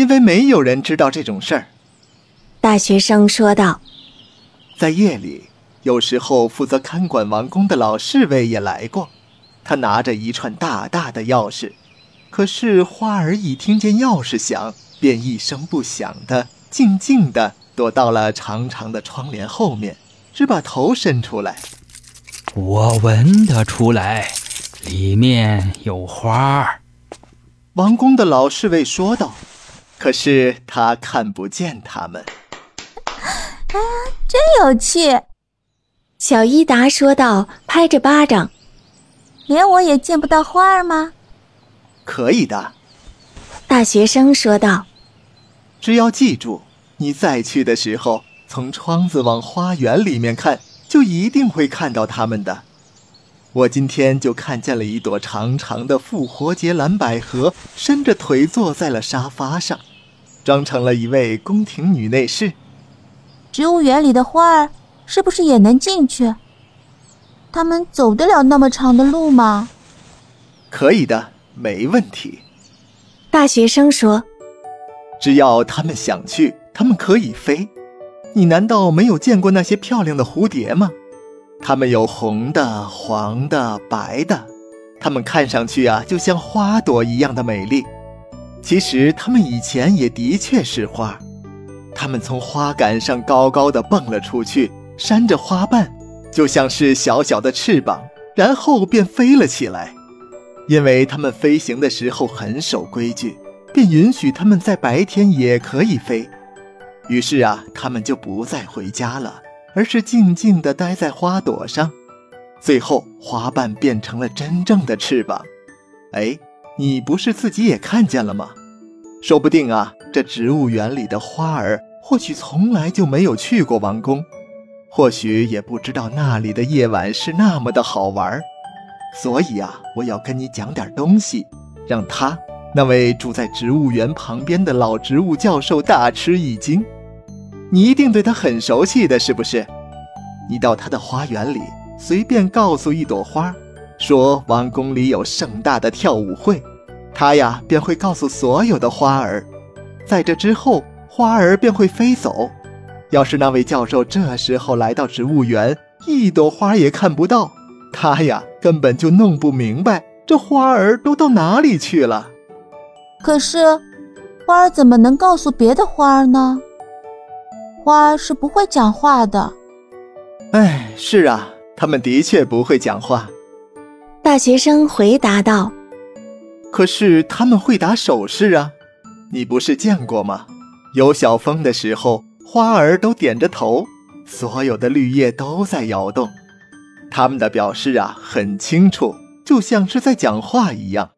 因为没有人知道这种事儿。大学生说道：“在夜里，有时候负责看管王宫的老侍卫也来过，他拿着一串大大的钥匙。可是花儿一听见钥匙响，便一声不响的、静静的躲到了长长的窗帘后面，只把头伸出来。我闻得出来，里面有花儿。”王宫的老侍卫说道。可是他看不见他们。啊，真有趣！小伊达说道，拍着巴掌。连我也见不到花儿吗？可以的。大学生说道。只要记住，你再去的时候，从窗子往花园里面看，就一定会看到他们的。我今天就看见了一朵长长的复活节蓝百合，伸着腿坐在了沙发上。装成了一位宫廷女内侍。植物园里的花儿是不是也能进去？他们走得了那么长的路吗？可以的，没问题。大学生说：“只要他们想去，他们可以飞。你难道没有见过那些漂亮的蝴蝶吗？它们有红的、黄的、白的，它们看上去啊，就像花朵一样的美丽。”其实它们以前也的确是花，它们从花杆上高高的蹦了出去，扇着花瓣，就像是小小的翅膀，然后便飞了起来。因为它们飞行的时候很守规矩，便允许它们在白天也可以飞。于是啊，它们就不再回家了，而是静静地待在花朵上，最后花瓣变成了真正的翅膀。哎。你不是自己也看见了吗？说不定啊，这植物园里的花儿或许从来就没有去过王宫，或许也不知道那里的夜晚是那么的好玩。所以啊，我要跟你讲点东西，让他那位住在植物园旁边的老植物教授大吃一惊。你一定对他很熟悉的是不是？你到他的花园里，随便告诉一朵花。说王宫里有盛大的跳舞会，他呀便会告诉所有的花儿，在这之后花儿便会飞走。要是那位教授这时候来到植物园，一朵花也看不到，他呀根本就弄不明白这花儿都到哪里去了。可是，花儿怎么能告诉别的花儿呢？花儿是不会讲话的。哎，是啊，他们的确不会讲话。大学生回答道：“可是他们会打手势啊，你不是见过吗？有小风的时候，花儿都点着头，所有的绿叶都在摇动，他们的表示啊很清楚，就像是在讲话一样。”